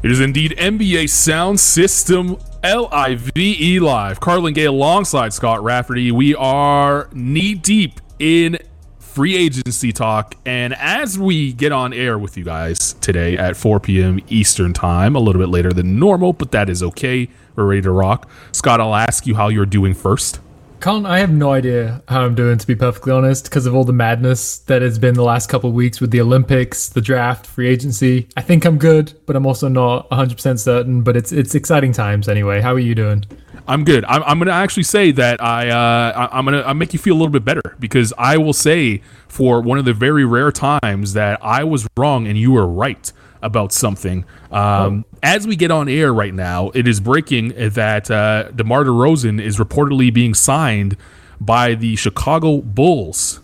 It is indeed NBA Sound System LIVE Live. Carlan Gay alongside Scott Rafferty. We are knee deep in free agency talk. And as we get on air with you guys today at 4 p.m. Eastern Time, a little bit later than normal, but that is okay. We're ready to rock. Scott, I'll ask you how you're doing first. Colin, I have no idea how I'm doing, to be perfectly honest, because of all the madness that has been the last couple of weeks with the Olympics, the draft, free agency. I think I'm good, but I'm also not 100% certain. But it's it's exciting times anyway. How are you doing? I'm good. I'm, I'm gonna actually say that I uh, I'm gonna I make you feel a little bit better because I will say for one of the very rare times that I was wrong and you were right about something. Um, oh. As we get on air right now, it is breaking that uh, DeMar DeRozan is reportedly being signed by the Chicago Bulls.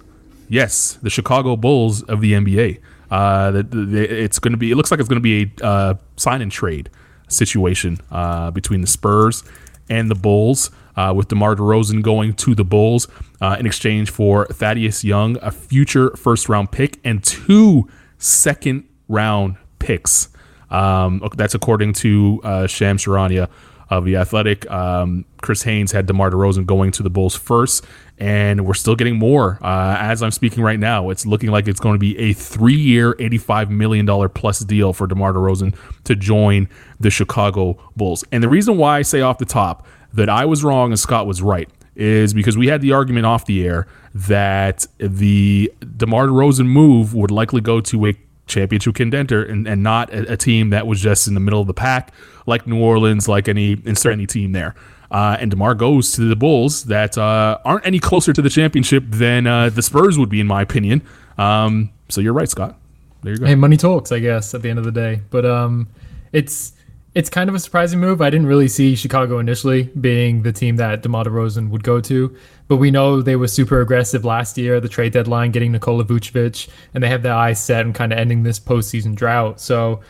Yes, the Chicago Bulls of the NBA. Uh, the, the, it's going to be. It looks like it's going to be a uh, sign and trade situation uh, between the Spurs and the Bulls. Uh, with DeMar DeRozan going to the Bulls uh, in exchange for Thaddeus Young, a future first round pick, and two second round picks. Um, that's according to uh, Shams Charania of the Athletic. Um, Chris Haynes had DeMar DeRozan going to the Bulls first, and we're still getting more uh, as I'm speaking right now. It's looking like it's going to be a three-year, $85 million plus deal for DeMar DeRozan to join the Chicago Bulls. And the reason why I say off the top that I was wrong and Scott was right is because we had the argument off the air that the DeMar DeRozan move would likely go to a championship contender and, and not a, a, team that was just in the middle of the pack like New Orleans, like any insert any team there. Uh, and DeMar goes to the Bulls that uh, aren't any closer to the championship than uh, the Spurs would be, in my opinion. Um, so you're right, Scott. There you go. Hey, money talks, I guess, at the end of the day. But um, it's it's kind of a surprising move. I didn't really see Chicago initially being the team that DeMar DeRozan would go to, but we know they were super aggressive last year, at the trade deadline, getting Nikola Vucevic, and they have their eyes set and kind of ending this postseason drought. So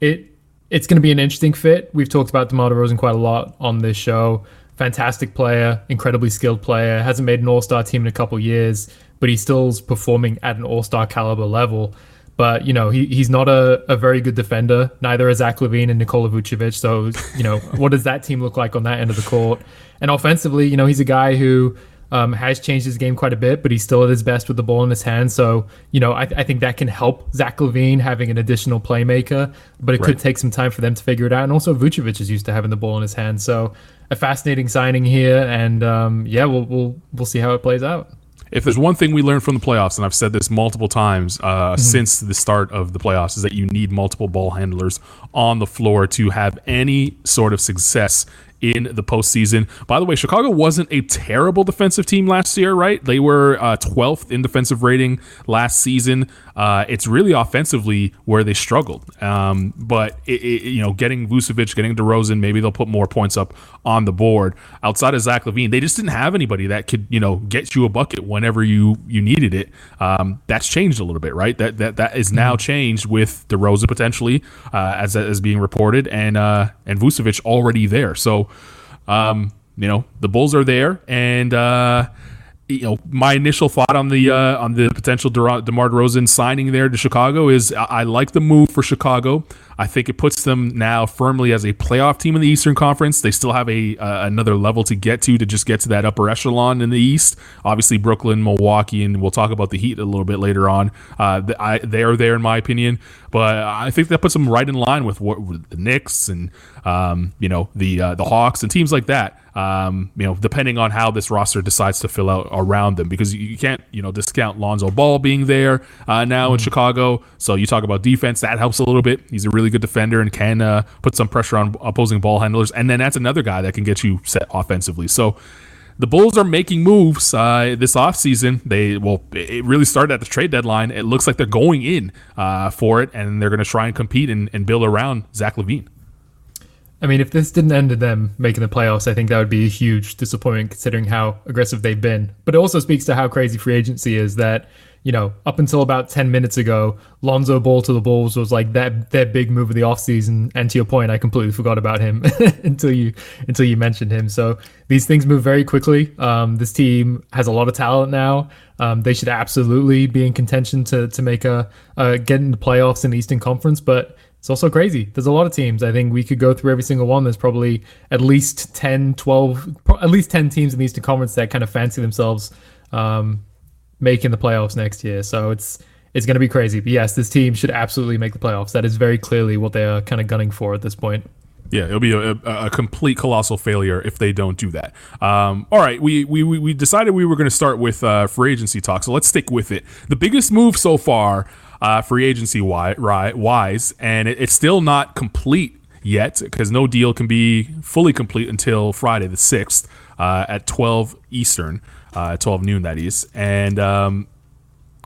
it it's going to be an interesting fit. We've talked about DeMar DeRozan quite a lot on this show. Fantastic player, incredibly skilled player, hasn't made an All Star team in a couple years, but he still's performing at an All Star caliber level. But you know he, he's not a, a very good defender. Neither are Zach LaVine and Nikola Vucevic. So you know what does that team look like on that end of the court? And offensively, you know he's a guy who um, has changed his game quite a bit, but he's still at his best with the ball in his hand. So you know I, I think that can help Zach LaVine having an additional playmaker. But it right. could take some time for them to figure it out. And also Vucevic is used to having the ball in his hand. So a fascinating signing here, and um, yeah, we'll we'll we'll see how it plays out if there's one thing we learned from the playoffs, and I've said this multiple times uh, mm-hmm. since the start of the playoffs, is that you need multiple ball handlers on the floor to have any sort of success in the postseason. By the way, Chicago wasn't a terrible defensive team last year, right? They were uh, 12th in defensive rating last season. Uh, it's really offensively where they struggled. Um, but it, it, you know, getting Vucevic, getting DeRozan, maybe they'll put more points up on the board. Outside of Zach LaVine, they just didn't have anybody that could you know get you a bucket whenever you you needed it. Um, that's changed a little bit, right? That that that is now mm-hmm. changed with DeRozan potentially uh, as as being reported, and uh, and Vucevic already there. So um, you know, the Bulls are there, and uh, you know, my initial thought on the uh, on the potential DeMar DeRozan signing there to Chicago is I, I like the move for Chicago. I think it puts them now firmly as a playoff team in the Eastern Conference. They still have a uh, another level to get to to just get to that upper echelon in the East. Obviously, Brooklyn, Milwaukee, and we'll talk about the Heat a little bit later on. Uh, I, they are there in my opinion, but I think that puts them right in line with, what, with the Knicks and um, you know the uh, the Hawks and teams like that. Um, you know, depending on how this roster decides to fill out around them, because you can't, you know, discount Lonzo Ball being there uh, now mm-hmm. in Chicago. So you talk about defense, that helps a little bit. He's a really really good defender and can uh, put some pressure on opposing ball handlers. And then that's another guy that can get you set offensively. So the Bulls are making moves uh, this offseason. They well, it really started at the trade deadline. It looks like they're going in uh, for it, and they're going to try and compete and, and build around Zach LaVine. I mean, if this didn't end in them making the playoffs, I think that would be a huge disappointment considering how aggressive they've been. But it also speaks to how crazy free agency is that, you know, up until about 10 minutes ago, Lonzo Ball to the Bulls was like that their big move of the offseason. And to your point, I completely forgot about him until you until you mentioned him. So these things move very quickly. Um, this team has a lot of talent now. Um, they should absolutely be in contention to to make a uh, get in the playoffs in the Eastern Conference, but it's also crazy. There's a lot of teams. I think we could go through every single one. There's probably at least 10, 12, at least 10 teams in the Eastern Conference that kind of fancy themselves um, making the playoffs next year. So it's it's going to be crazy. But yes, this team should absolutely make the playoffs. That is very clearly what they are kind of gunning for at this point. Yeah, it'll be a, a, complete colossal failure if they don't do that. Um, all right, we, we, we decided we were going to start with uh, free agency talk, so let's stick with it. The biggest move so far uh, free agency wise, and it, it's still not complete yet because no deal can be fully complete until Friday the sixth uh, at twelve Eastern, uh, twelve noon that is, and um,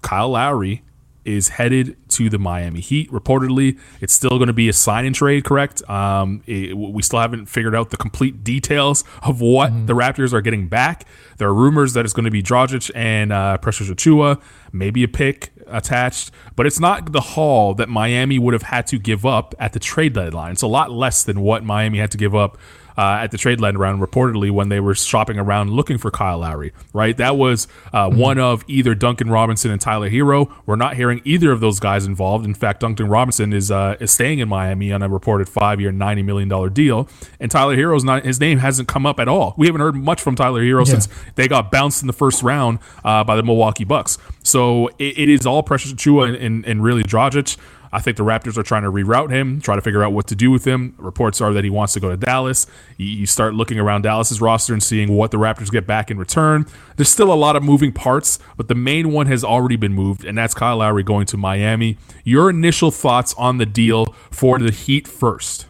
Kyle Lowry is headed to the Miami Heat. Reportedly, it's still going to be a sign and trade, correct? Um, it, we still haven't figured out the complete details of what mm-hmm. the Raptors are getting back. There are rumors that it's going to be Dragic and uh, Precious Achiuwa, maybe a pick attached, but it's not the haul that Miami would have had to give up at the trade deadline. It's a lot less than what Miami had to give up uh, at the trade line round, reportedly when they were shopping around looking for Kyle Lowry. Right, that was uh, mm-hmm. one of either Duncan Robinson and Tyler Herro. We're not hearing either of those guys involved. In fact, Duncan Robinson is uh, is staying in Miami on a reported five year, ninety million dollar deal, and Tyler Herro's not his name hasn't come up at all. We haven't heard much from Tyler Herro yeah. since they got bounced in the first round uh, by the Milwaukee Bucks. So it, it is all Precious Achiuwa and, and, and really Dragic. I think the Raptors are trying to reroute him, try to figure out what to do with him. Reports are that he wants to go to Dallas. You start looking around Dallas's roster and seeing what the Raptors get back in return. There's still a lot of moving parts, but the main one has already been moved, and that's Kyle Lowry going to Miami. Your initial thoughts on the deal for the Heat first?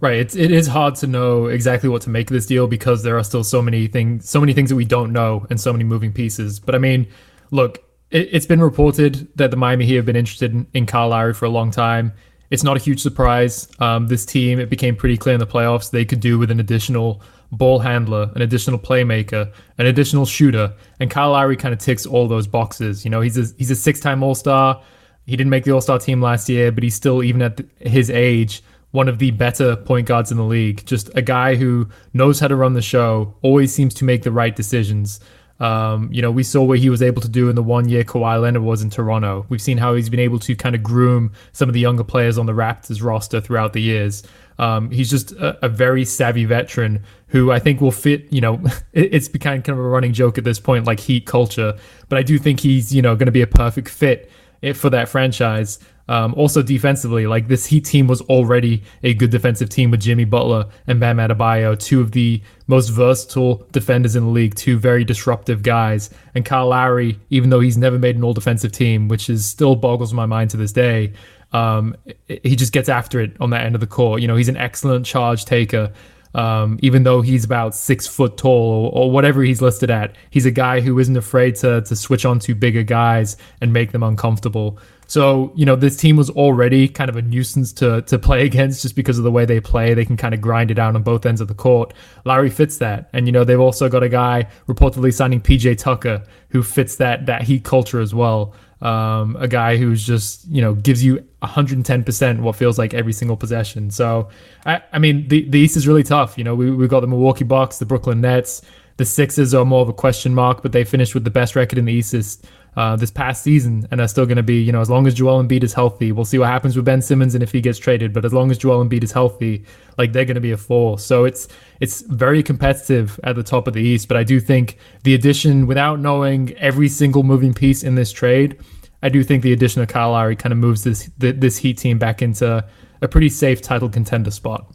Right. It's it is hard to know exactly what to make of this deal because there are still so many things so many things that we don't know and so many moving pieces. But I mean, look, it, has been reported that the Miami Heat have been interested in, in Kyle Lowry for a long time. It's not a huge surprise. Um, this team, it became pretty clear in the playoffs they could do with an additional ball handler, an additional playmaker, an additional shooter, and Kyle Lowry kind of ticks all those boxes. You know, he's a, he's a six-time All-Star. He didn't make the All-Star team last year, but he's still, even at his age, one of the better point guards in the league. Just a guy who knows how to run the show, always seems to make the right decisions. Um, you know, we saw what he was able to do in the one year Kawhi Leonard was in Toronto. We've seen how he's been able to kind of groom some of the younger players on the Raptors roster throughout the years. Um, he's just a, a, very savvy veteran who I think will fit. You know, it, it's become kind of a running joke at this point, like Heat culture. But I do think he's you know going to be a perfect fit eh, for that franchise. Um, also defensively, like this Heat team was already a good defensive team with Jimmy Butler and Bam Adebayo, two of the most versatile defenders in the league, two very disruptive guys. And Kyle Lowry, even though he's never made an all defensive team, which is still boggles my mind to this day, um, he just gets after it on that end of the court. You know, he's an excellent charge taker. Um, even though he's about six foot tall or, or, whatever he's listed at, he's a guy who isn't afraid to to switch on to bigger guys and make them uncomfortable. So, you know, this team was already kind of a nuisance to to play against just because of the way they play. They can kind of grind it out on both ends of the court. Lowry fits that. And you know, they've also got a guy reportedly signing PJ Tucker who fits that that heat culture as well. Um, a guy who's just, you know, gives you 110% what feels like every single possession. So, I, I mean, the, the East is really tough. You know, we, we've got the Milwaukee Bucks, the Brooklyn Nets. The Sixers are more of a question mark, but they finished with the best record in the East uh, this past season and are still going to be, you know, as long as Joel Embiid is healthy, we'll see what happens with Ben Simmons and if he gets traded. But as long as Joel Embiid is healthy, like they're going to be a force. So it's it's very competitive at the top of the East. But I do think the addition, without knowing every single moving piece in this trade, I do think the addition of Kyle Lowry kind of moves this this Heat team back into a pretty safe title contender spot.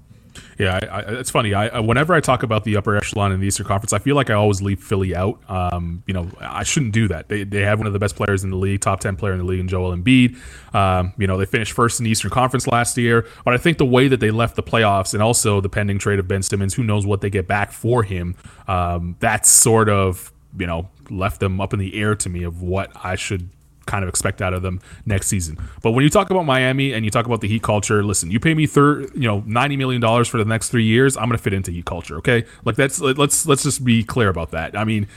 Yeah, I, I, it's funny. I, whenever I talk about the upper echelon in the Eastern Conference, I feel like I always leave Philly out. Um, you know, I shouldn't do that. They, they have one of the best players in the league, top ten player in the league, in Joel Embiid. Um, you know, they finished first in the Eastern Conference last year, but I think the way that they left the playoffs and also the pending trade of Ben Simmons, who knows what they get back for him, um, that's sort of you know left them up in the air to me of what I should kind of expect out of them next season. But when you talk about Miami and you talk about the Heat culture, listen, you pay me third, you know, ninety million dollars for the next three years, I'm going to fit into Heat culture. Okay, like that's let's let's just be clear about that. I mean,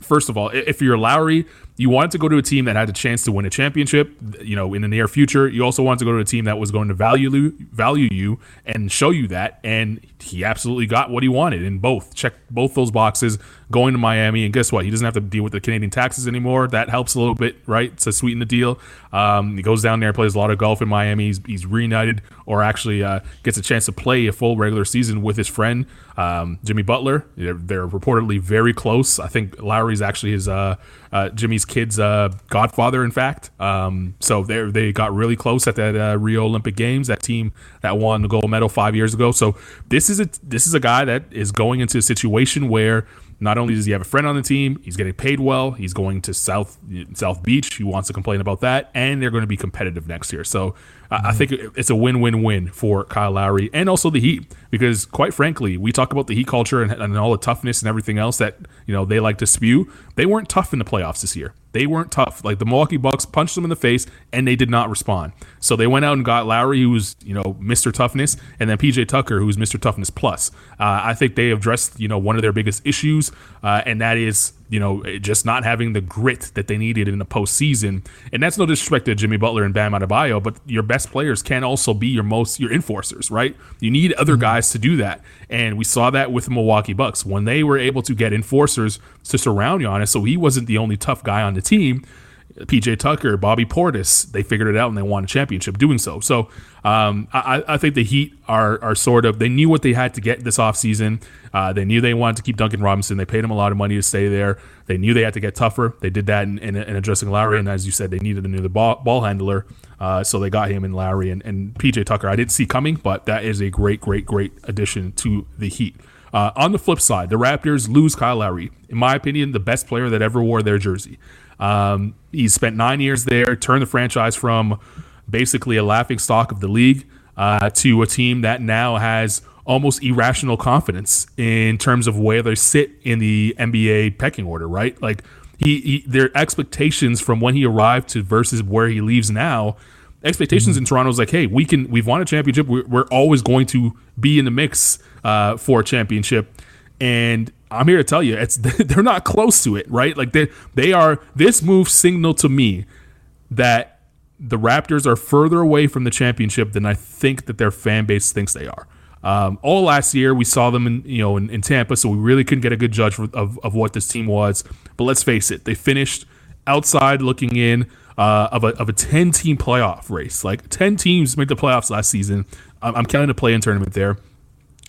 first of all, if you're Lowry, you wanted to go to a team that had a chance to win a championship, you know, in the near future. You also wanted to go to a team that was going to value value you and show you that. And he absolutely got what he wanted in both. Check both those boxes. Going to Miami, and guess what? He doesn't have to deal with the Canadian taxes anymore. That helps a little bit, right? To sweeten the deal. Um, he goes down there, plays a lot of golf in Miami. He's, he's reunited, or actually uh, gets a chance to play a full regular season with his friend um, Jimmy Butler. They're, they're, reportedly very close. I think Lowry's actually his uh, uh, Jimmy's kid's uh, godfather, in fact. Um, so they they got really close at that uh, Rio Olympic Games. That team that won the gold medal five years ago. So this is a this is a guy that is going into a situation where not only does he have a friend on the team, he's getting paid well. He's going to South South Beach. He wants to complain about that, and they're going to be competitive next year. So mm-hmm. I think it's a win-win-win for Kyle Lowry and also the Heat because, quite frankly, we talk about the Heat culture and, and all the toughness and everything else that you know they like to spew. They weren't tough in the playoffs this year. They weren't tough. Like the Milwaukee Bucks punched them in the face and they did not respond. So they went out and got Lowry, who was you know Mr. Toughness, and then PJ Tucker, who's Mr. Toughness plus. Uh, I think they addressed you know one of their biggest issues, uh, and that is you know, just not having the grit that they needed in the postseason. And that's no disrespect to Jimmy Butler and Bam Adebayo, but your best players can also be your most your enforcers, right? You need other mm-hmm. guys to do that, and we saw that with the Milwaukee Bucks when they were able to get enforcers to surround Giannis, so he wasn't the only tough guy on the team. PJ Tucker, Bobby Portis, they figured it out and they won a championship doing so. So um, I, I, think the Heat are are sort of they knew what they had to get this offseason. Uh, they knew they wanted to keep Duncan Robinson. They paid him a lot of money to stay there. They knew they had to get tougher. They did that in, in, in addressing Lowry, and as you said, they needed a new ball, ball handler. Uh, so they got him in Lowry and, and PJ Tucker. I didn't see coming, but that is a great, great, great addition to the Heat. Uh, on the flip side, the Raptors lose Kyle Lowry. In my opinion, the best player that ever wore their jersey. Um, he spent nine years there, turned the franchise from basically a laughing stock of the league uh, to a team that now has almost irrational confidence in terms of where they sit in the NBA pecking order, right? Like he, he their expectations from when he arrived to versus where he leaves now. Expectations mm-hmm. in Toronto is like, hey, we can. We've won a championship. We're, we're always going to be in the mix uh, for a championship. And I'm here to tell you, it's they're not close to it, right? Like they they are. This move signaled to me that the Raptors are further away from the championship than I think that their fan base thinks they are. Um, all last year, we saw them in you know in, in, Tampa, so we really couldn't get a good judge of, of, what this team was. But let's face it, they finished outside looking in uh, of a of a ten team playoff race. Like ten teams made the playoffs last season. I'm, I'm counting the play in tournament there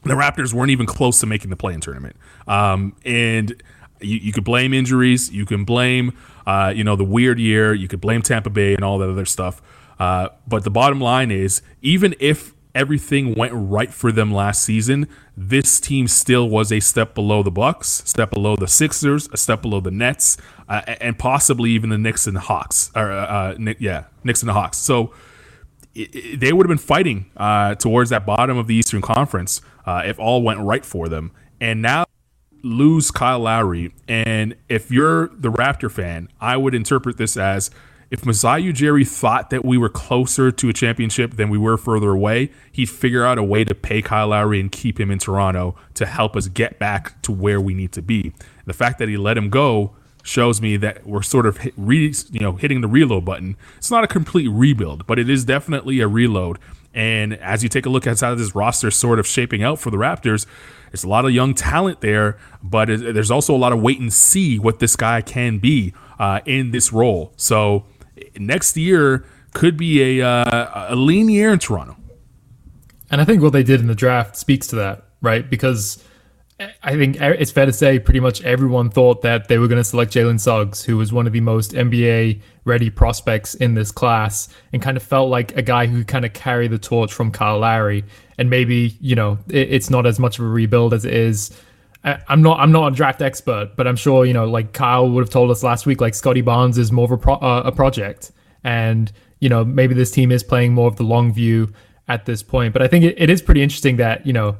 the Raptors weren't even close to making the play-in tournament. Um, and you, you, could blame injuries, you can blame uh, you know the weird year, you could blame Tampa Bay and all that other stuff. Uh, but the bottom line is, even if everything went right for them last season, this team still was a step below the Bucks, step below the Sixers, a step below the Nets, uh, and possibly even the Knicks and the Hawks. Or uh, uh yeah, Knicks and the Hawks. So it, it, they would have been fighting uh, towards that bottom of the Eastern Conference uh, if all went right for them. And now lose Kyle Lowry. And if you're the Raptor fan, I would interpret this as if Masai Ujiri thought that we were closer to a championship than we were further away, he'd figure out a way to pay Kyle Lowry and keep him in Toronto to help us get back to where we need to be. The fact that he let him go shows me that we're sort of hit, re, you know hitting the reload button. It's not a complete rebuild, but it is definitely a reload. And as you take a look at how this roster sort of shaping out for the Raptors, it's a lot of young talent there, but it, there's also a lot of wait and see what this guy can be uh, in this role. So next year could be a, uh, a lean year in Toronto. And I think what they did in the draft speaks to that, right? Because I think it's fair to say pretty much everyone thought that they were going to select Jalen Suggs, who was one of the most NBA ready prospects in this class, and kind of felt like a guy who kind of carry the torch from Kyle Lowry. And maybe you know it, it's not as much of a rebuild as it is. I, I'm not I'm not a draft expert, but I'm sure you know like Kyle would have told us last week like Scottie Barnes is more of a, pro, uh, a project, and you know maybe this team is playing more of the long view at this point. But I think it, it is pretty interesting that you know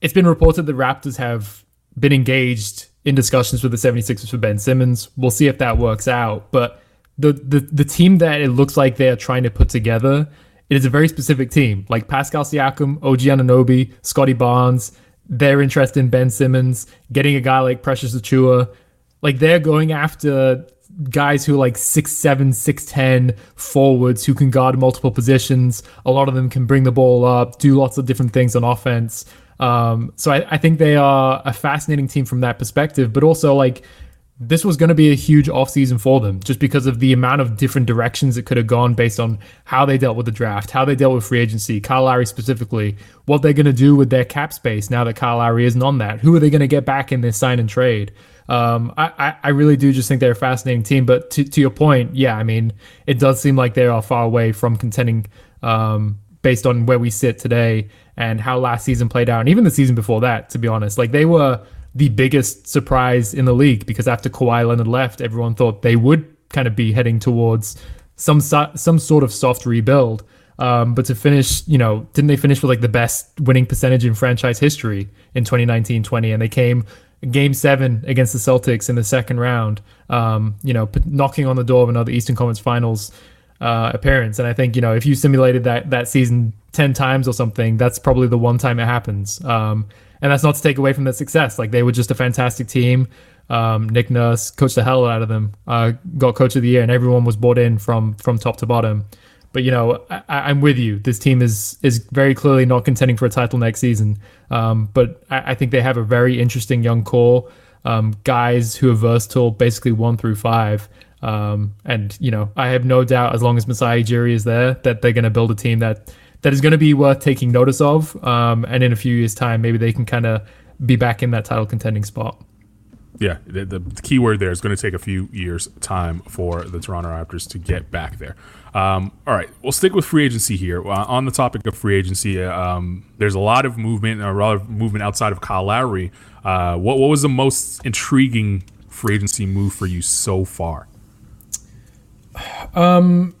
it's been reported the Raptors have been engaged in discussions with the 76ers for Ben Simmons. We'll see if that works out. But the, the, the team that it looks like they're trying to put together, it is a very specific team. Like Pascal Siakam, OG Anunoby, Scottie Barnes, their interest in Ben Simmons, getting a guy like Precious Achiuwa. Like they're going after guys who are like six seven, six ten forwards who can guard multiple positions. A lot of them can bring the ball up, do lots of different things on offense. Um, so I, I think they are a fascinating team from that perspective, but also like this was going to be a huge offseason for them just because of the amount of different directions it could have gone based on how they dealt with the draft, how they dealt with free agency, Kyle Lowry specifically, what they're going to do with their cap space now that Kyle Lowry isn't on that. Who are they going to get back in this sign and trade? Um, I, I really do just think they're a fascinating team. But to, to your point, yeah, I mean, it does seem like they are far away from contending um, based on where we sit today and how last season played out, and even the season before that, to be honest. Like they were the biggest surprise in the league because after Kawhi Leonard left, everyone thought they would kind of be heading towards some some sort of soft rebuild. Um, but to finish, you know, didn't they finish with like the best winning percentage in franchise history in 2019-20? And they came game seven against the Celtics in the second round, um, you know, knocking on the door of another Eastern Conference Finals uh, appearance. And I think, you know, if you simulated that, that season 10 times or something, that's probably the one time it happens. Um, and that's not to take away from the success. Like they were just a fantastic team. Um, Nick Nurse coached the hell out of them, uh, got coach of the year, and everyone was bought in from from top to bottom. But you know, I, am with you. This team is is very clearly not contending for a title next season. Um, but I, I, think they have a very interesting young core, um, guys who are versatile, basically one through five. Um, and you know, I have no doubt as long as Masai Ujiri is there, that they're going to build a team that that is going to be worth taking notice of. Um, and in a few years' time, maybe they can kind of be back in that title contending spot. Yeah, the, the, key word there is going to take a few years' time for the Toronto Raptors to get back there. Um, all right, we'll stick with free agency here. Uh, on the topic of free agency, um, there's a lot of movement, a lot of movement outside of Kyle Lowry. Uh, what, what was the most intriguing free agency move for you so far? Um,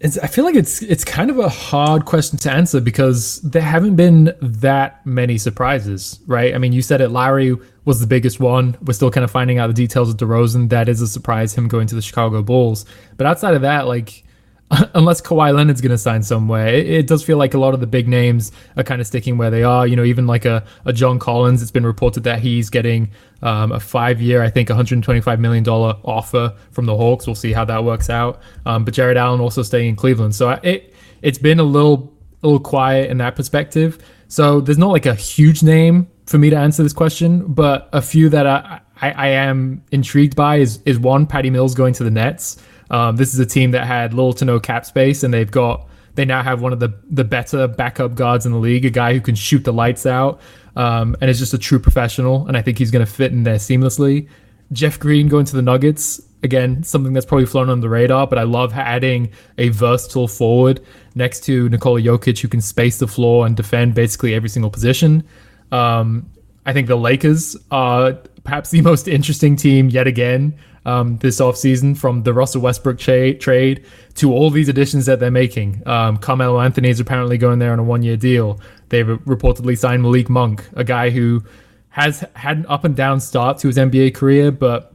it's, I feel like it's it's kind of a hard question to answer because there haven't been that many surprises, right? I mean, you said it. Lowry was the biggest one. We're still kind of finding out the details of DeRozan. That is a surprise, him going to the Chicago Bulls. But outside of that, like unless Kawhi Leonard's going to sign somewhere. It, it, does feel like a lot of the big names are kind of sticking where they are. You know, even like a, a John Collins, it's been reported that he's getting um, a five year, I think, $125 million offer from the Hawks. We'll see how that works out. Um, but Jarrett Allen also staying in Cleveland. So it, it's been a little, a little quiet in that perspective. So there's not like a huge name for me to answer this question, but a few that I, I, I am intrigued by is, is one, Patty Mills going to the Nets. Um, this is a team that had little to no cap space, and they've got they now have one of the the better backup guards in the league, a guy who can shoot the lights out, um, and is just a true professional. And I think he's going to fit in there seamlessly. Jeff Green going to the Nuggets again, something that's probably flown on the radar, but I love adding a versatile forward next to Nikola Jokic who can space the floor and defend basically every single position. Um, I think the Lakers are perhaps the most interesting team yet again um, this offseason from the Russell Westbrook cha- trade to all these additions that they're making. Um, Carmelo Anthony is apparently going there on a one year deal. They've reportedly signed Malik Monk, a guy who has had an up and down start to his NBA career, but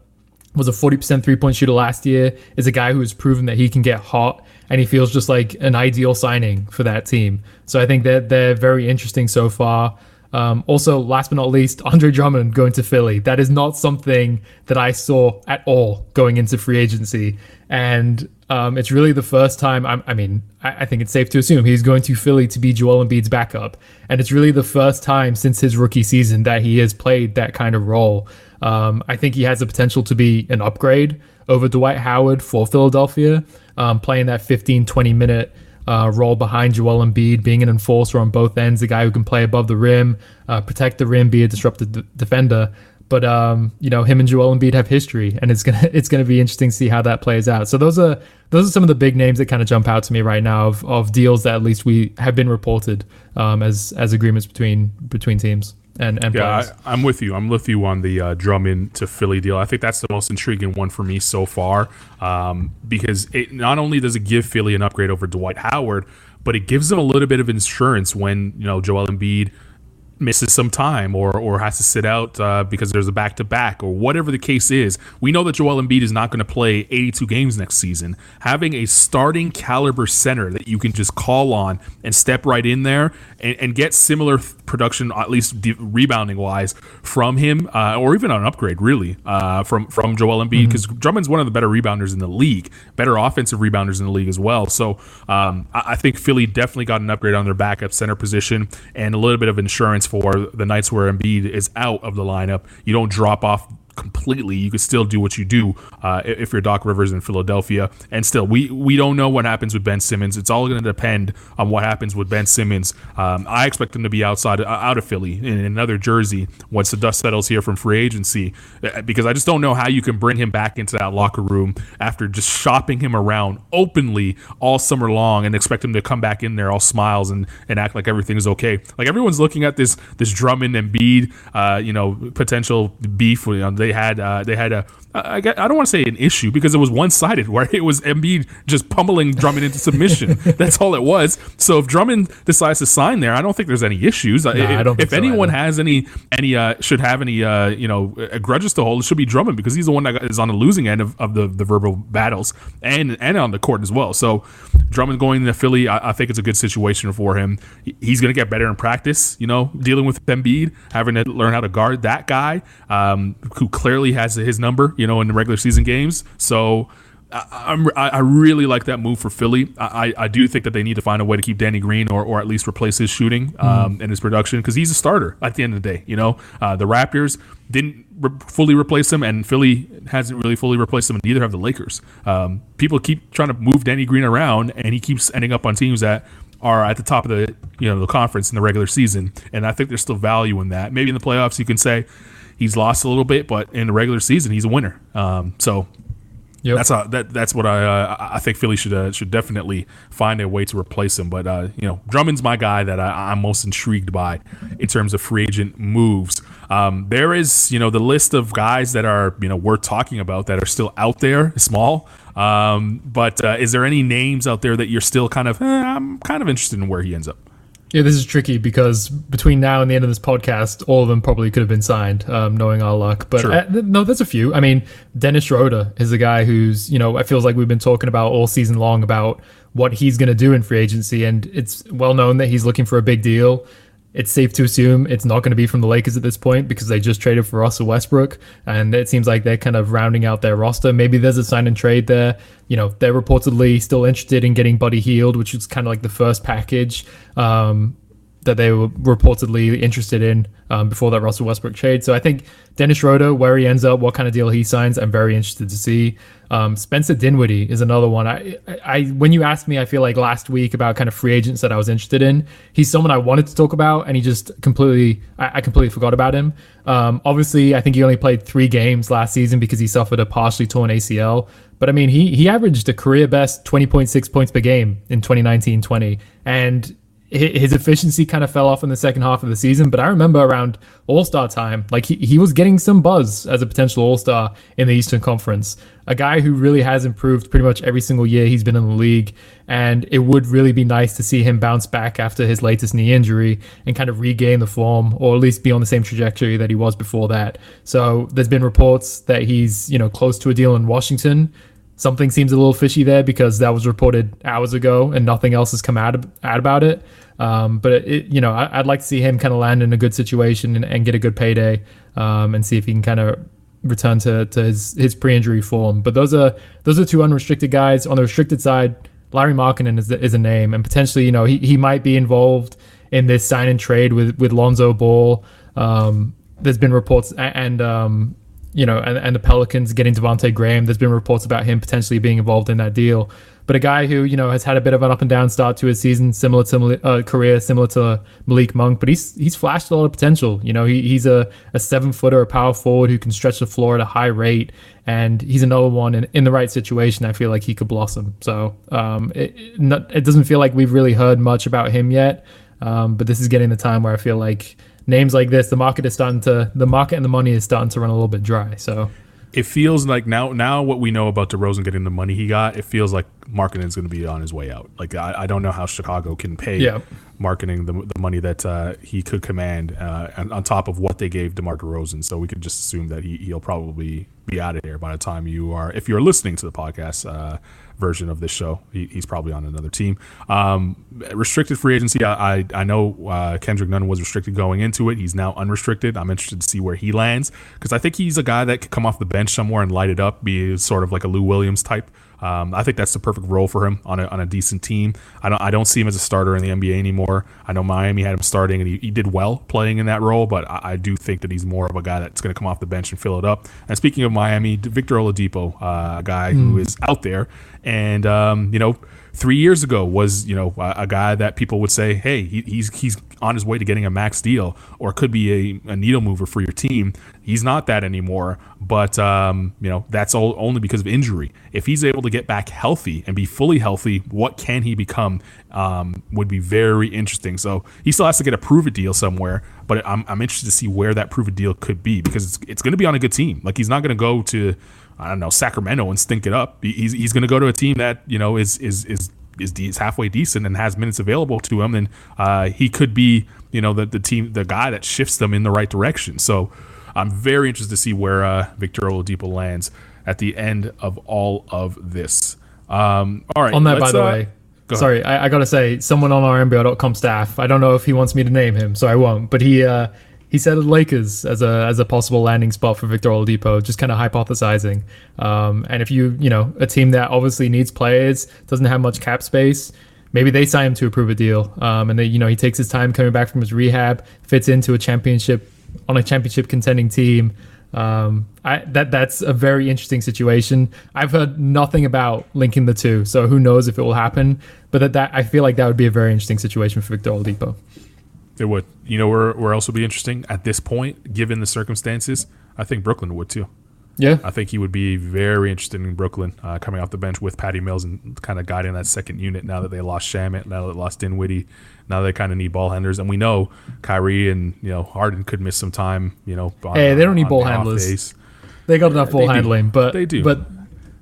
was a 40% three point shooter last year, is a guy who has proven that he can get hot, and he feels just like an ideal signing for that team. So I think that they're very interesting so far. Um, also, last but not least, Andre Drummond going to Philly. That is not something that I saw at all going into free agency. And um, it's really the first time, I'm, i mean, I, I, think it's safe to assume he's going to Philly to be Joel Embiid's backup. And it's really the first time since his rookie season that he has played that kind of role. Um, I think he has the potential to be an upgrade over Dwight Howard for Philadelphia, um, playing that 15, 20 minute uh, role behind Joel Embiid, being an enforcer on both ends, a guy who can play above the rim, uh, protect the rim, be a disruptive d- defender. But um, you know, him and Joel Embiid have history, and it's gonna it's gonna be interesting to see how that plays out. So those are those are some of the big names that kind of jump out to me right now of, of deals that at least we have been reported um, as as agreements between between teams and, and yeah, I, am with you. I'm with you on the uh, Drummond to Philly deal. I think that's the most intriguing one for me so far um, because it not only does it give Philly an upgrade over Dwight Howard, but it gives them a little bit of insurance when you know Joel Embiid misses some time or or has to sit out uh, because there's a back to back or whatever the case is. We know that Joel Embiid is not going to play 82 games next season. Having a starting caliber center that you can just call on and step right in there and, and get similar production, at least de- rebounding wise, from him, uh, or even an upgrade really uh, from from Joel Embiid because mm-hmm. Drummond's one of the better rebounders in the league, better offensive rebounders in the league as well. So um, I, I think Philly definitely got an upgrade on their backup center position and a little bit of insurance for the nights where Embiid is out of the lineup. You don't drop off completely. You could still do what you do uh, if you're Doc Rivers in Philadelphia. And still, we we don't know what happens with Ben Simmons. It's all going to depend on what happens with Ben Simmons. Um, I expect him to be outside uh, out of Philly in another jersey once the dust settles here from free agency, uh, because I just don't know how you can bring him back into that locker room after just shopping him around openly all summer long and expect him to come back in there all smiles and, and act like everything's okay. Like everyone's looking at this this Drummond and Embiid, uh, you know, potential beef. You know, they had uh, they had a I, I don't want to say an issue because it was one sided where it was Embiid just pummeling Drummond into submission. That's all it was. So if Drummond decides to sign there, I don't think there's any issues. No, if, I don't if so anyone either. has any any uh, should have any uh, you know grudges to hold, it should be Drummond because he's the one that is on the losing end of, of the, the verbal battles and and on the court as well. So Drummond going to Philly, I, I think it's a good situation for him. He's going to get better in practice. You know, dealing with Embiid, having to learn how to guard that guy um, who clearly has his number. You know, in the regular season games. So. I, I'm, I really like that move for Philly. I, I do think that they need to find a way to keep Danny Green or, or at least replace his shooting um, and his production because he's a starter at the end of the day. You know, uh, the Raptors didn't re- fully replace him, and Philly hasn't really fully replaced him, and neither have the Lakers. Um, people keep trying to move Danny Green around, and he keeps ending up on teams that are at the top of the you know the conference in the regular season, and I think there's still value in that. Maybe in the playoffs you can say he's lost a little bit, but in the regular season he's a winner. Um, so Yep. that's a, that that's what I uh, I think Philly should uh, should definitely find a way to replace him. But uh, you know Drummond's my guy that I, I'm most intrigued by in terms of free agent moves. Um, there is you know the list of guys that are you know worth talking about that are still out there, small. Um, but uh, is there any names out there that you're still kind of eh, I'm kind of interested in where he ends up? Yeah, this is tricky because between now and the end of this podcast, all of them probably could have been signed, um, knowing our luck. But uh, no, there's a few. I mean, Dennis Schroeder is a guy who's, you know, it feels like we've been talking about all season long about what he's going to do in free agency. And it's well known that he's looking for a big deal. It's safe to assume it's not going to be from the Lakers at this point because they just traded for Russell Westbrook. And it seems like they're kind of rounding out their roster. Maybe there's a sign and trade there. You know, they're reportedly still interested in getting Buddy Hield, which is kind of like the first package. Um, that they were reportedly interested in um, before that Russell Westbrook trade. So I think Dennis Schroeder, where he ends up, what kind of deal he signs, I'm very interested to see. Um, Spencer Dinwiddie is another one. I, I, I, when you asked me, I feel like last week about kind of free agents that I was interested in, he's someone I wanted to talk about, and he just completely, I, I completely forgot about him. Um, obviously, I think he only played three games last season because he suffered a partially torn ACL. But I mean, he he averaged a career best 20.6 points per game in 2019-20, and his efficiency kind of fell off in the second half of the season, but I remember around All Star time, like he, he was getting some buzz as a potential All Star in the Eastern Conference. A guy who really has improved pretty much every single year he's been in the league. And it would really be nice to see him bounce back after his latest knee injury and kind of regain the form or at least be on the same trajectory that he was before that. So there's been reports that he's, you know, close to a deal in Washington something seems a little fishy there because that was reported hours ago and nothing else has come out, out about it. Um, but it, you know, I, would like to see him kind of land in a good situation and, and get a good payday um, and see if he can kind of return to, to his, his pre-injury form. But those are those are two unrestricted guys. On the restricted side, Lauri Markkanen is, is a name, and potentially, you know, he, he might be involved in this sign and trade with with Lonzo Ball. Um, there's been reports and um, you know, and, and the Pelicans getting Devonte Graham. There's been reports about him potentially being involved in that deal. but a guy who you know has had a bit of an up and down start to his season, similar to uh, career, similar to Malik Monk, but he's he's flashed a lot of potential. You know, he, he's a, a seven footer, a power forward who can stretch the floor at a high rate, and he's another one in, in the right situation. I feel like he could blossom. So um, it, it doesn't feel like we've really heard much about him yet, um, but this is getting the time where I feel like names like this, the market is starting to the market and the money is starting to run a little bit dry. So it feels like now now what we know about DeRozan getting the money he got, it feels like Markkanen is going to be on his way out. Like I, I don't know how Chicago can pay yeah. Markkanen the, the money that uh, he could command uh, on top of what they gave DeMar DeRozan. So we could just assume that he, he'll probably be out of here by the time you are, if you're listening to the podcast uh, version of this show, he, he's probably on another team. Um, restricted free agency, I, I, I know uh, Kendrick Nunn was restricted going into it. He's now unrestricted. I'm interested to see where he lands because I think he's a guy that could come off the bench somewhere and light it up, be sort of like a Lou Williams type. Um, I think that's the perfect role for him on a, on a decent team. I don't I don't see him as a starter in the NBA anymore. I know Miami had him starting and he, he did well playing in that role, but I, I do think that he's more of a guy that's going to come off the bench and fill it up. And speaking of Miami, Victor Oladipo, uh, a guy mm. who hmm. out there and um, you know three years ago was you know a, a guy that people would say, hey, he, he's he's on his way to getting a max deal, or could be a, a needle mover for your team. He's not that anymore, but um, you know that's all, only because of injury. If he's able to get back healthy and be fully healthy, what can he become? Um, would be very interesting. So he still has to get a prove it deal somewhere, but I'm, I'm interested to see where that prove it deal could be because it's, it's going to be on a good team. Like he's not going to go to I don't know Sacramento and stink it up. He's he's going to go to a team that you know is is is is, is halfway decent and has minutes available to him, then uh, he could be you know the the team the guy that shifts them in the right direction. So I'm very interested to see where uh, Victor Oladipo lands at the end of all of this. Um, all right. On that, by the uh, way. Sorry, I, I, gotta say, someone on our NBA.com staff. I don't know if he wants me to name him, so I won't. But he uh, he said Lakers as a as a possible landing spot for Victor Oladipo, just kind of hypothesizing. Um, and if you you know a team that obviously needs players, doesn't have much cap space, maybe they sign him to approve a deal. Um, and they you know he takes his time coming back from his rehab, fits into a championship on a championship contending team. Um, I, that that's a very interesting situation. I've heard nothing about linking the two, so who knows if it will happen. But that, that I feel like that would be a very interesting situation for Victor Oladipo. It would. You know where where else would be interesting at this point, given the circumstances? I think Brooklyn would too. Yeah, I think he would be very interested in Brooklyn uh, coming off the bench with Patty Mills and kind of guiding that second unit. Now that they lost Shamet, now that they lost Dinwiddie, now they kind of need ball handlers, and we know Kyrie and you know Harden could miss some time. You know, on, hey, they don't need ball handlers. They got enough ball handling, but they do. But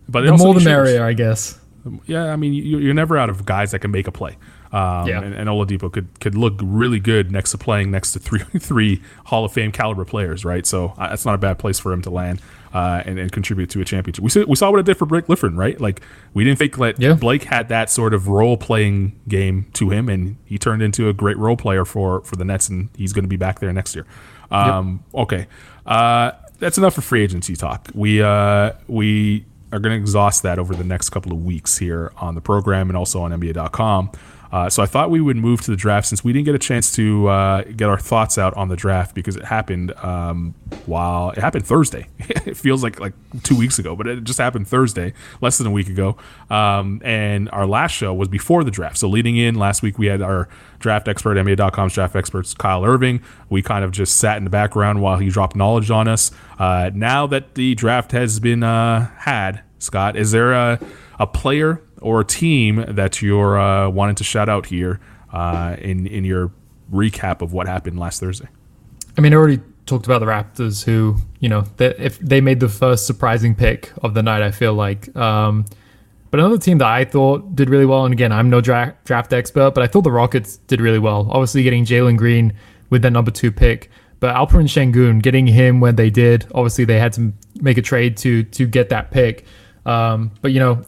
but the more the merrier, I guess. Yeah, I mean, you're never out of guys that can make a play. Um, yeah. and, and Oladipo could could look really good next to playing next to three three Hall of Fame caliber players, right? So uh, that's not a bad place for him to land uh, and, and contribute to a championship. We saw, we saw what it did for Blake Griffin, right? Like we didn't think that yeah. Blake had that sort of role playing game to him, and he turned into a great role player for for the Nets, and he's going to be back there next year. Um, yep. Okay, uh, that's enough for free agency talk. We uh, we are going to exhaust that over the next couple of weeks here on the program and also on NBA.com. Uh, so I thought we would move to the draft since we didn't get a chance to uh, get our thoughts out on the draft because it happened um, while it happened Thursday. it feels like like two weeks ago, but it just happened Thursday, less than a week ago. Um, and our last show was before the draft. So leading in last week, we had our draft expert, NBA.com's draft experts, Kyle Irving. We kind of just sat in the background while he dropped knowledge on us. Uh, now that the draft has been uh, had, Scott, is there a, a player or a team that you're uh, wanting to shout out here uh, in in your recap of what happened last Thursday? I mean, I already talked about the Raptors, who you know, they, if they made the first surprising pick of the night, I feel like. Um, but another team that I thought did really well, and again, I'm no dra- draft expert, but I thought the Rockets did really well. Obviously, getting Jalen Green with their number two pick, but Alperen Sengun, getting him when they did, obviously they had to make a trade to to get that pick. Um, but you know,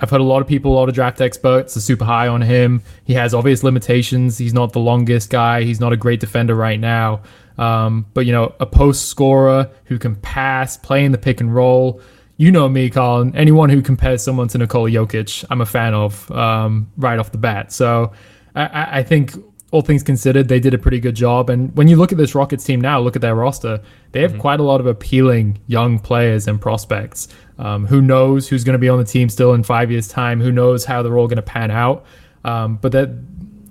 I've heard a lot of people, a lot of draft experts are super high on him. He has obvious limitations. He's not the longest guy. He's not a great defender right now. Um, but, you know, a post scorer who can pass, play in the pick and roll. You know me, Colin. Anyone who compares someone to Nikola Jokic, I'm a fan of um, right off the bat. So I, I think all things considered, they did a pretty good job. And when you look at this Rockets team now, look at their roster, they have mm-hmm. quite a lot of appealing young players and prospects. Um, who knows who's going to be on the team still in five years' time? Who knows how they're all going to pan out? Um, but that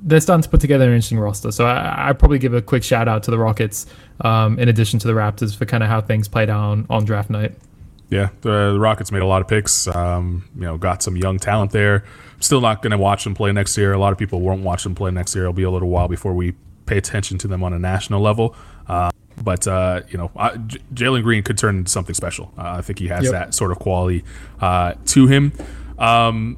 they're starting to put together an interesting roster. So I, I'd probably give a quick shout out to the Rockets, um, in addition to the Raptors, for kind of how things played out on, draft night. Yeah, the, the, Rockets made a lot of picks. Um, you know, got some young talent there. Still not going to watch them play next year. A lot of people won't watch them play next year. It'll be a little while before we pay attention to them on a national level. Uh, but uh, you know, J- Jalen Green could turn into something special. Uh, I think he has yep. that sort of quality uh, to him. Um,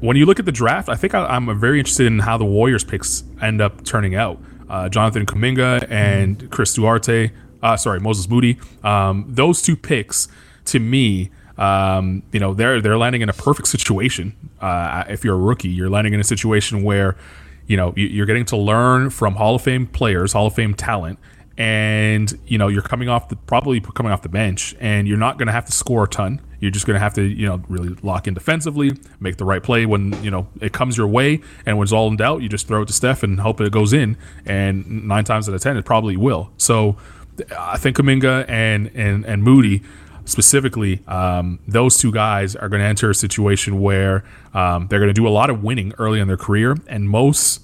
when you look at the draft, I think I, am very interested in how the Warriors picks end up turning out. Uh, Jonathan Kuminga and Chris Duarte, uh, sorry, Moses Moody. Um, those two picks, to me, um, you know, they're they're landing in a perfect situation. Uh, if you're a rookie, you're landing in a situation where, you know, you're getting to learn from Hall of Fame players, Hall of Fame talent, and you know you're coming off the probably coming off the bench, and you're not going to have to score a ton. You're just going to have to, you know, really lock in defensively, make the right play when, you know, it comes your way. And when it's all in doubt, you just throw it to Steph and hope it goes in. And nine times out of 10, it probably will. So I think Kuminga and, and, and Moody specifically, um, those two guys are going to enter a situation where um, they're going to do a lot of winning early in their career. And most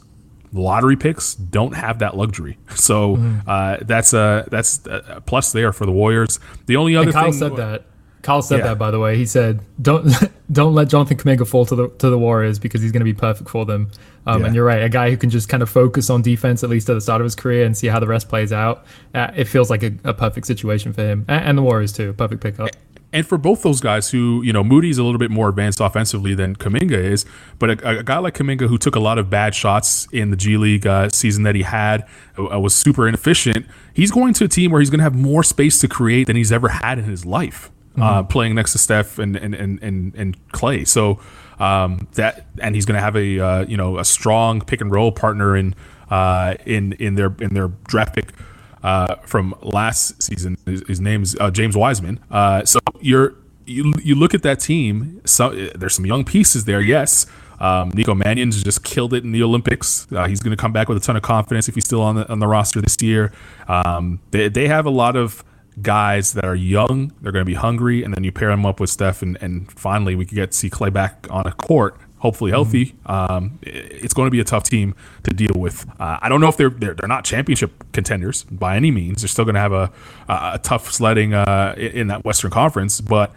lottery picks don't have that luxury. So mm. uh, that's a that's a plus there for the Warriors. The only other and Kyle thing said that Kyle said yeah. that by the way. He said, "Don't don't let Jonathan Kuminga fall to the to the Warriors because he's going to be perfect for them." Um, yeah. And you're right, a guy who can just kind of focus on defense at least at the start of his career and see how the rest plays out. Uh, it feels like a, a, perfect situation for him and, and, the Warriors too. Perfect pickup. And for both those guys, who you know, Moody's a little bit more advanced offensively than Kuminga is, but a, a guy like Kuminga who took a lot of bad shots in the G League uh, season that he had uh, was super inefficient. He's going to a team where he's going to have more space to create than he's ever had in his life mm-hmm. uh, playing next to Steph and and and and, and Klay. So um, that and he's going to have a uh, you know a strong pick and roll partner in uh, in in their in their draft pick. Uh, from last season, his, his name's uh, James Wiseman. Uh, so you're you, you look at that team. So there's some young pieces there, yes. Um, Nico Mannion's just killed it in the Olympics. Uh, he's going to come back with a ton of confidence if he's still on the on the roster this year. Um, they, they have a lot of guys that are young. They're going to be hungry, and then you pair them up with Steph, and, and finally we could get to see Klay back on a court, hopefully healthy. Um, it's going to be a tough team to deal with. Uh, I don't know if they're, they're, they're not championship contenders by any means. They're still going to have a a, tough sledding uh, in that Western Conference, but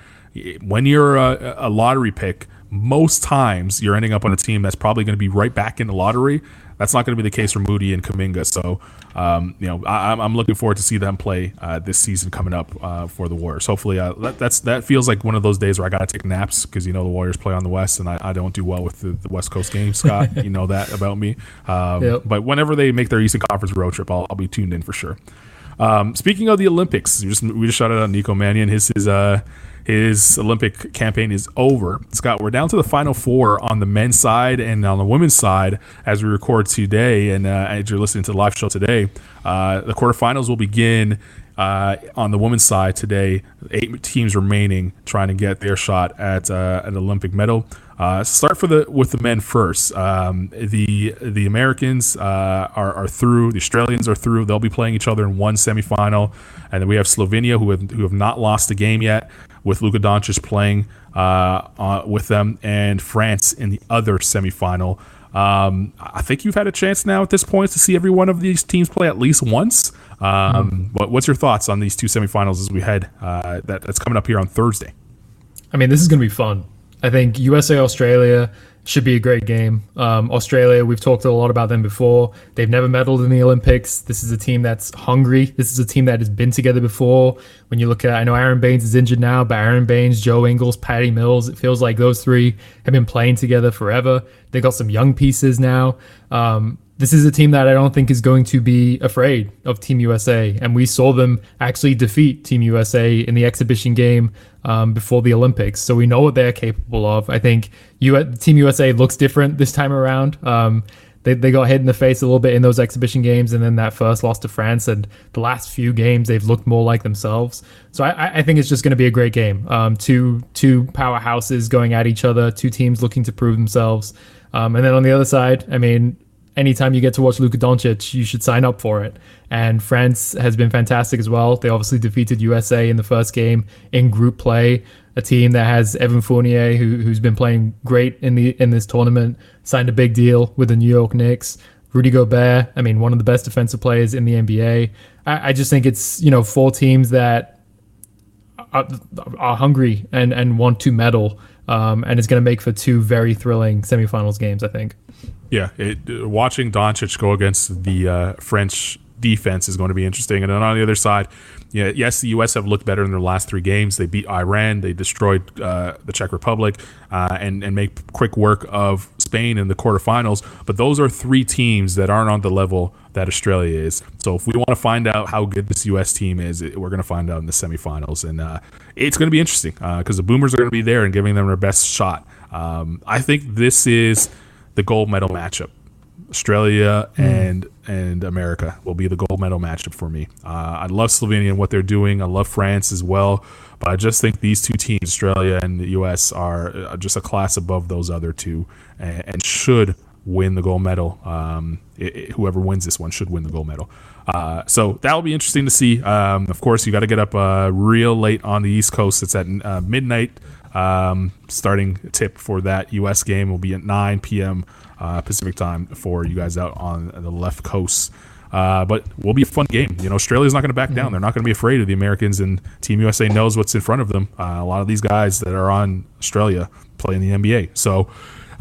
when you're a, a lottery pick, most times you're ending up on a team that's probably going to be right back in the lottery. That's not going to be the case for Moody and Kuminga. So um, you know, I, am looking forward to see them play uh, this season coming up uh, for the Warriors. Hopefully, uh, that, that's that feels like one of those days where I got to take naps because you know the Warriors play on the West, and I, I don't do well with the, the West Coast games. Scott, you know that about me. Um, yep. But whenever they make their Eastern Conference road trip, I'll, I'll be tuned in for sure. Um, speaking of the Olympics, we just we just shouted out Nico Mannion. His his uh his Olympic campaign is over. Scott, we're down to the final four on the men's side and on the women's side as we record today. And uh, as you're listening to the live show today, uh, the quarterfinals will begin uh, on the women's side today. Eight teams remaining trying to get their shot at uh, an Olympic medal. Uh, start for the with the men first. Um, the the Americans uh, are, are through. The Australians are through. They'll be playing each other in one semifinal, and then we have Slovenia who have who have not lost a game yet with Luka Doncic playing uh, uh, with them, and France in the other semifinal. Um, I think you've had a chance now at this point to see every one of these teams play at least once. Um, mm. what's your thoughts on these two semifinals as we head uh, that, that's coming up here on Thursday? I mean, this is going to be fun. I think USA Australia should be a great game. Um, Australia, we've talked a lot about them before. They've never medaled in the Olympics. This is a team that's hungry. This is a team that has been together before. When you look at, I know Aron Baynes is injured now, but Aron Baynes, Joe Ingles, Patty Mills, it feels like those three have been playing together forever. They've got some young pieces now. Um, this is a team that I don't think is going to be afraid of Team USA. And we saw them actually defeat Team USA in the exhibition game um, before the Olympics. So we know what they're capable of. I think U- Team USA looks different this time around. Um, they, they got hit in the face a little bit in those exhibition games and then that first loss to France. And the last few games, they've looked more like themselves. So I, I think it's just going to be a great game. Um, two, two powerhouses going at each other, two teams looking to prove themselves. Um, and then on the other side, I mean, anytime you get to watch Luka Doncic, you should sign up for it. And France has been fantastic as well. They obviously defeated USA in the first game in group play. a team that has Evan Fournier, who, who's been playing great in the in this tournament, signed a big deal with the New York Knicks. Rudy Gobert, I mean, one of the best defensive players in the NBA. I, I just think it's you know four teams that are, are hungry and and want to medal, um, and it's going to make for two very thrilling semifinals games. I think. Yeah, it, watching Doncic go against the uh, French defense is going to be interesting, and then on the other side, yeah, yes, the U.S. have looked better in their last three games. They beat Iran, they destroyed uh, the Czech Republic, uh, and and make quick work of Spain in the quarterfinals. But those are three teams that aren't on the level that Australia is. So if we want to find out how good this U.S. team is, we're going to find out in the semifinals, and uh, it's going to be interesting because uh, the Boomers are going to be there and giving them their best shot. Um, I think this is the gold medal matchup. Australia mm. and and America will be the gold medal matchup for me. Uh, I love Slovenia and what they're doing. I love France as well, but I just think these two teams, Australia and the U.S., are uh, just a class above those other two, and, and should win the gold medal. Um, it, it, whoever wins this one should win the gold medal. Uh, so that will be interesting to see. Um, of course, you got to get up uh, real late on the East Coast. It's at uh, midnight. Um, starting tip for that U.S. game will be at 9 p.m uh, Pacific time for you guys out on the left coast. Uh, but will be a fun game. You know, Australia's not going to back down. Mm-hmm. They're not going to be afraid of the Americans, and Team USA knows what's in front of them. Uh, a lot of these guys that are on Australia play in the NBA. So,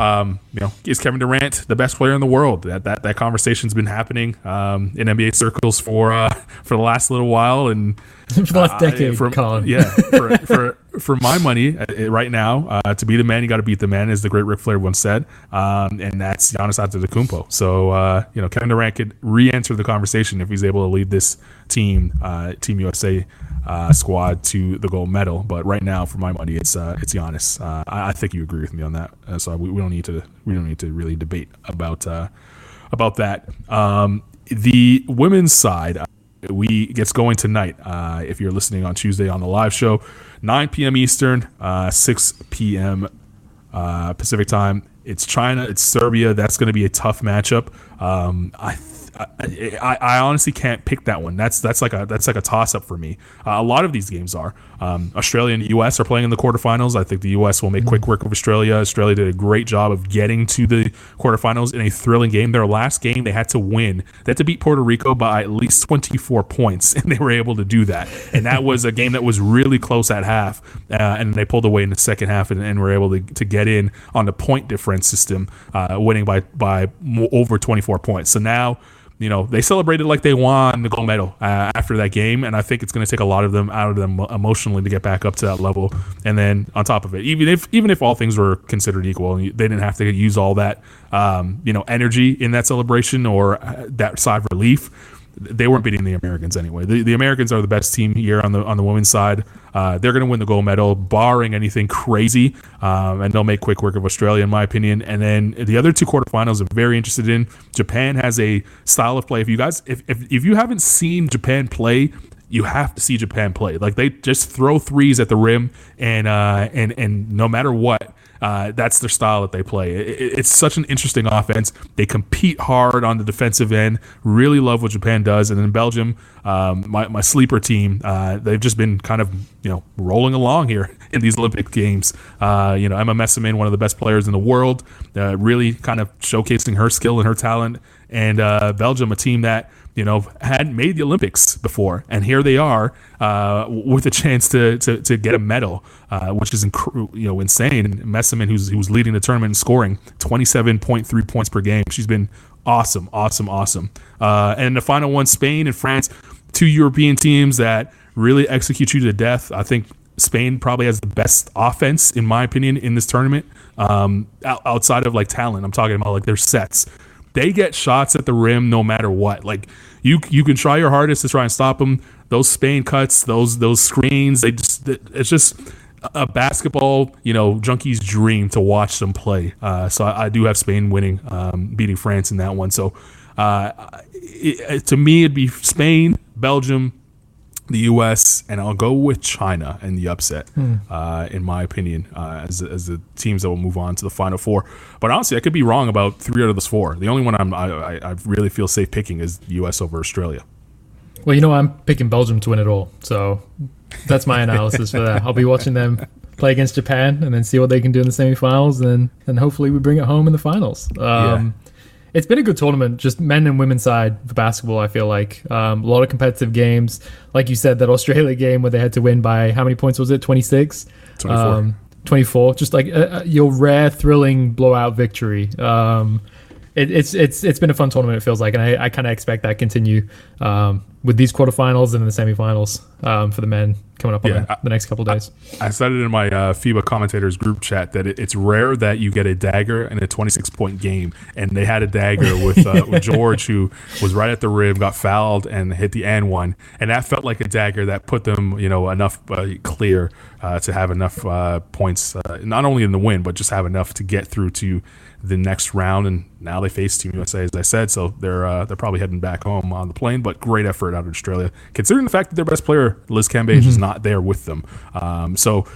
um, you know, is Kevin Durant the best player in the world? That that, that conversation's been happening um, in NBA circles for uh, for the last little while, and for the last decade, uh, for, Carlan. yeah, for, for for my money uh, right now, uh, to be the man, you got to beat the man, as the great Ric Flair once said, um, and that's Giannis Antetokounmpo. So uh, you know, Kevin Durant could re-enter the conversation if he's able to lead this team, uh, Team USA uh, squad to the gold medal. But right now, for my money, it's uh, it's Giannis. I, I, think you agree with me on that. so we, we, don't need to we don't need to really debate about about that. Um, the women's side we gets going tonight. Uh, if you're listening on Tuesday on the live show, 9 p.m. Eastern, uh, 6 p.m. Uh, Pacific time. It's China. It's Serbia. That's going to be a tough matchup. Um, I I, I, honestly can't pick that one. That's that's like a that's like a toss up for me. Uh, a lot of these games are. Um, Australia and the U.S. are playing in the quarterfinals. I think the U.S. will make quick work of Australia. Australia did a great job of getting to the quarterfinals in a thrilling game. Their last game, they had to win. They had to beat Puerto Rico by at least 24 points, and they were able to do that. And that was a game that was really close at half, uh, and they pulled away in the second half and, and were able to, to get in on the point difference system, uh, winning by by over 24 points. So now you know, they celebrated like they won the gold medal uh, after that game, and I think it's going to take a lot of them out of them emotionally to get back up to that level. And then on top of it, even if even if all things were considered equal, they didn't have to use all that, um, you know, energy in that celebration or uh, that sigh of relief they weren't beating the Americans anyway. The, the Americans are the best team here on the on the women's side. Uh, they're going to win the gold medal, barring anything crazy, um, and they'll make quick work of Australia, in my opinion. And then the other two quarterfinals, I'm very interested in. Japan has a style of play. If you guys, if if, if you haven't seen Japan play, you have to see Japan play. Like they just throw threes at the rim, and uh, and and no matter what, uh, that's their style that they play. It, it's such an interesting offense. They compete hard on the defensive end. Really love what Japan does. And then Belgium, um, my, my sleeper team, uh, they've just been kind of you know rolling along here in these Olympic games. Uh, you know, Emma Meesseman, one of the best players in the world, uh, really kind of showcasing her skill and her talent. And uh, Belgium, a team that you know, hadn't made the Olympics before, and here they are uh, with a chance to, to, to get a medal, uh, which is inc- you know insane. Meesseman, who's who's leading the tournament in scoring, twenty seven point three points per game. She's been awesome, awesome, awesome. Uh, and the final one, Spain and France, two European teams that really execute you to death. I think Spain probably has the best offense, in my opinion, in this tournament. Um, outside of like talent, I'm talking about like their sets they get shots at the rim no matter what. Like you you can try your hardest to try and stop them. Those Spain cuts, those those screens, they just it's just a basketball, you know, junkie's dream to watch them play. Uh, so I, I, do have Spain winning, um, beating France in that one. So uh, it, to me, it'd be Spain, Belgium, the U.S. and I'll go with China in the upset, hmm. uh, in my opinion, uh, as, as the teams that will move on to the Final Four. But honestly, I could be wrong about three out of those four. The only one I'm, I, I really feel safe picking is U.S. over Australia. Well, you know, I'm picking Belgium to win it all, so that's my analysis for that. I'll be watching them play against Japan, and then see what they can do in the semifinals, and then and hopefully we bring it home in the finals. Um, It's been a good tournament, just men and women's side for basketball. I feel like um, a lot of competitive games, like you said, that Australia game where they had to win by how many points was it? Twenty six. 24. 24 just like uh, your rare thrilling blowout victory um it, it's it's it's been a fun tournament it feels like and i, I kind of expect that to continue um with these quarterfinals and then the semifinals um for the men coming up on Yeah, the, I- the next couple days. I said it in my uh, FIBA commentators group chat that it, it's rare that you get a dagger in a 26 point game, and they had a dagger with, uh, with George who was right at the rim, got fouled, and hit the and one, and that felt like a dagger that put them, you know, enough uh, clear uh, to have enough uh, points, uh, not only in the win, but just have enough to get through to the next round. And now they face Team USA, as I said, so they're uh, they're probably heading back home on the plane. But great effort out of Australia, considering the fact that their best player Liz Cambage is not there with them. Um, so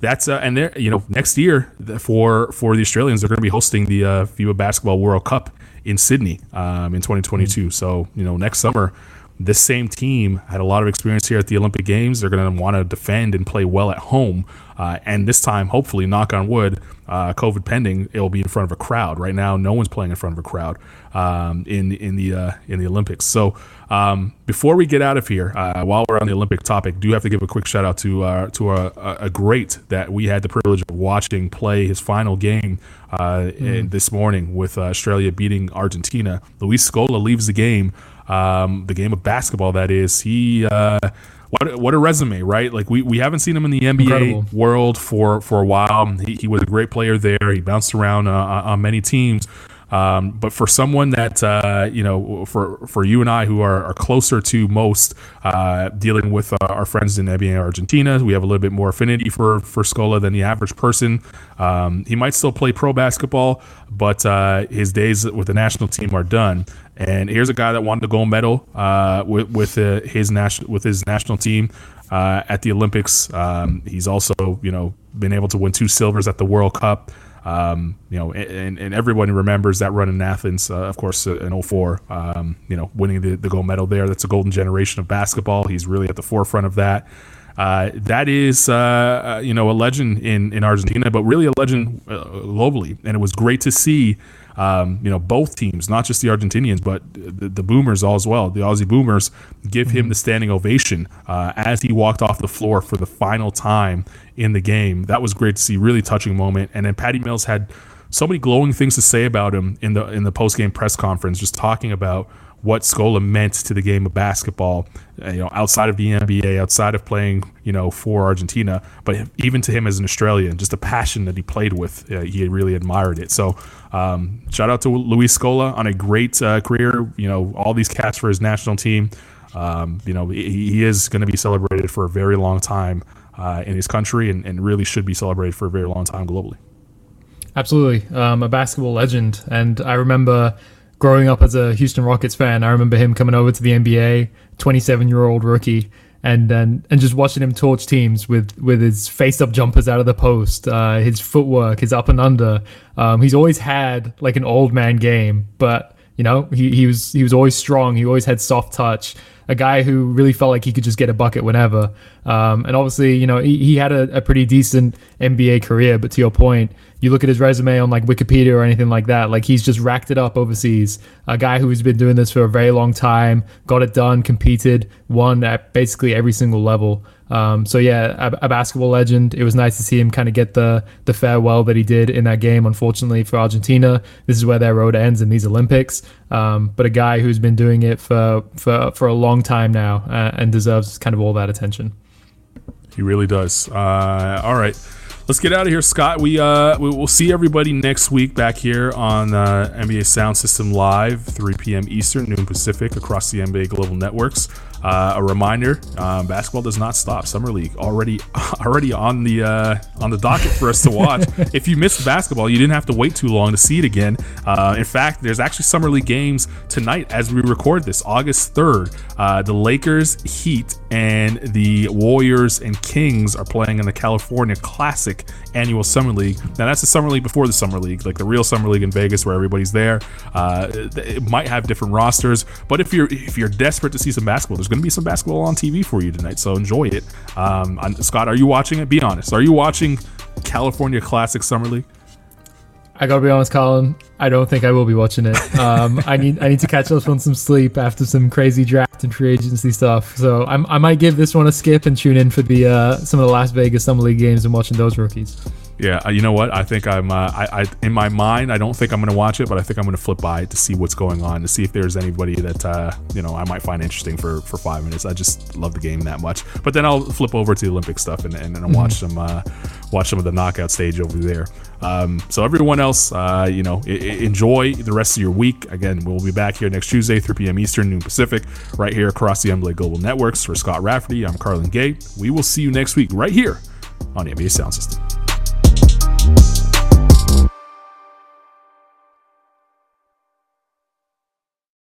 that's uh, and they're you know next year for for the Australians they're going to be hosting the uh, FIBA Basketball World Cup in Sydney um, in 2022. So you know next summer. This same team had a lot of experience here at the Olympic Games. They're going to want to defend and play well at home. Uh, and this time, hopefully, knock on wood, uh, COVID pending, it will be in front of a crowd. Right now, no one's playing in front of a crowd um, in in the uh, in the Olympics. So um, before we get out of here, uh, while we're on the Olympic topic, do have to give a quick shout out to uh, to a, a- great that we had the privilege of watching play his final game uh, in, this morning with uh, Australia beating Argentina. Luis Scola leaves the game, um, the game of basketball that is. He uh, what what a resume, right? Like we, we haven't seen him in the NBA Incredible. world for for a while. He, he was a great player there. He bounced around uh, on many teams. Um, but for someone that uh, you know, for for you and I who are, are closer to most uh, dealing with uh, our friends in NBA Argentina, we have a little bit more affinity for for Scola than the average person. Um, he might still play pro basketball, but uh, his days with the national team are done. And here's a guy that won the gold medal uh, with with uh, his national with his national team uh, at the Olympics. Um, he's also you know been able to win two silvers at the World Cup. Um, you know, and, and everyone remembers that run in Athens, uh, of course, uh, in 04, um, you know, winning the, the gold medal there. That's a golden generation of basketball. He's really at the forefront of that. Uh, that is, uh, uh, you know, a legend in, in Argentina, but really a legend uh, globally. And it was great to see, um, you know, both teams, not just the Argentinians, but the, the Boomers all as well, the Aussie Boomers, give him the standing ovation uh, as he walked off the floor for the final time in the game. That was great to see, really touching moment. And then Patty Mills had so many glowing things to say about him in the in the post game press conference, just talking about what Scola meant to the game of basketball, uh, you know, outside of the NBA, outside of playing, you know, for Argentina, but even to him as an Australian, just the passion that he played with, uh, he really admired it. So, um, shout out to Luis Scola on a great uh, career. You know, all these cats for his national team. Um, you know, he, he is going to be celebrated for a very long time uh, in his country, and, and really should be celebrated for a very long time globally. Absolutely, um, a basketball legend. And I remember growing up as a Houston Rockets fan. I remember him coming over to the NBA, 27 year old rookie, and and and just watching him torch teams with with his face up jumpers out of the post, uh, his footwork, his up and under. Um, he's always had like an old man game, but you know he he was he was always strong. He always had soft touch. A guy who really felt like he could just get a bucket whenever. Um, and obviously, you know, he, he had a, a pretty decent NBA career. But to your point, you look at his resume on like Wikipedia or anything like that, like he's just racked it up overseas. A guy who's been doing this for a very long time, got it done, competed, won at basically every single level. Um, so yeah, a, a basketball legend. It was nice to see him kind of get the the farewell that he did in that game. Unfortunately for Argentina, this is where their road ends in these Olympics. Um, but a guy who's been doing it for for for a long time now uh, and deserves kind of all that attention. He really does. Uh, all right. Let's get out of here, Scott. We uh we will see everybody next week back here on uh, NBA Sound System Live, 3 p.m. Eastern, noon Pacific, across the NBA Global Networks. Uh, a reminder: um, basketball does not stop. Summer League already already on the uh, on the docket for us to watch. if you missed basketball, you didn't have to wait too long to see it again. Uh, in fact, there's actually Summer League games tonight as we record this, August 3rd. Uh, the Lakers, Heat, and the Warriors and Kings are playing in the California Classic annual Summer League. Now that's the Summer League before the Summer League, like the real Summer League in Vegas, where everybody's there. Uh, it might have different rosters, but if you're if you're desperate to see some basketball, there's going to be some basketball on TV for you tonight. So enjoy it. Um, Scott, are you watching it? Be honest. Are you watching California Classic Summer League? I gotta be honest, Carlan. I don't think I will be watching it. Um, I need I need to catch up on some sleep after some crazy draft and free agency stuff. So I'm, i might give this one a skip and tune in for the uh, some of the Las Vegas Summer League games and watching those rookies. Yeah, uh, you know what? I think I'm. Uh, I, I in my mind, I don't think I'm going to watch it, but I think I'm going to flip by to see what's going on, to see if there's anybody that uh, you know I might find interesting for for five minutes. I just love the game that much. But then I'll flip over to the Olympic stuff and and, and mm-hmm. watch some uh, watch some of the knockout stage over there. Um, so everyone else, uh, you know, I- enjoy the rest of your week. Again, we'll be back here next Tuesday, 3 p.m. Eastern, noon Pacific, right here across the NBA Global Networks. For Scott Rafferty, I'm Carlan Gay. We will see you next week right here on the NBA Sound System you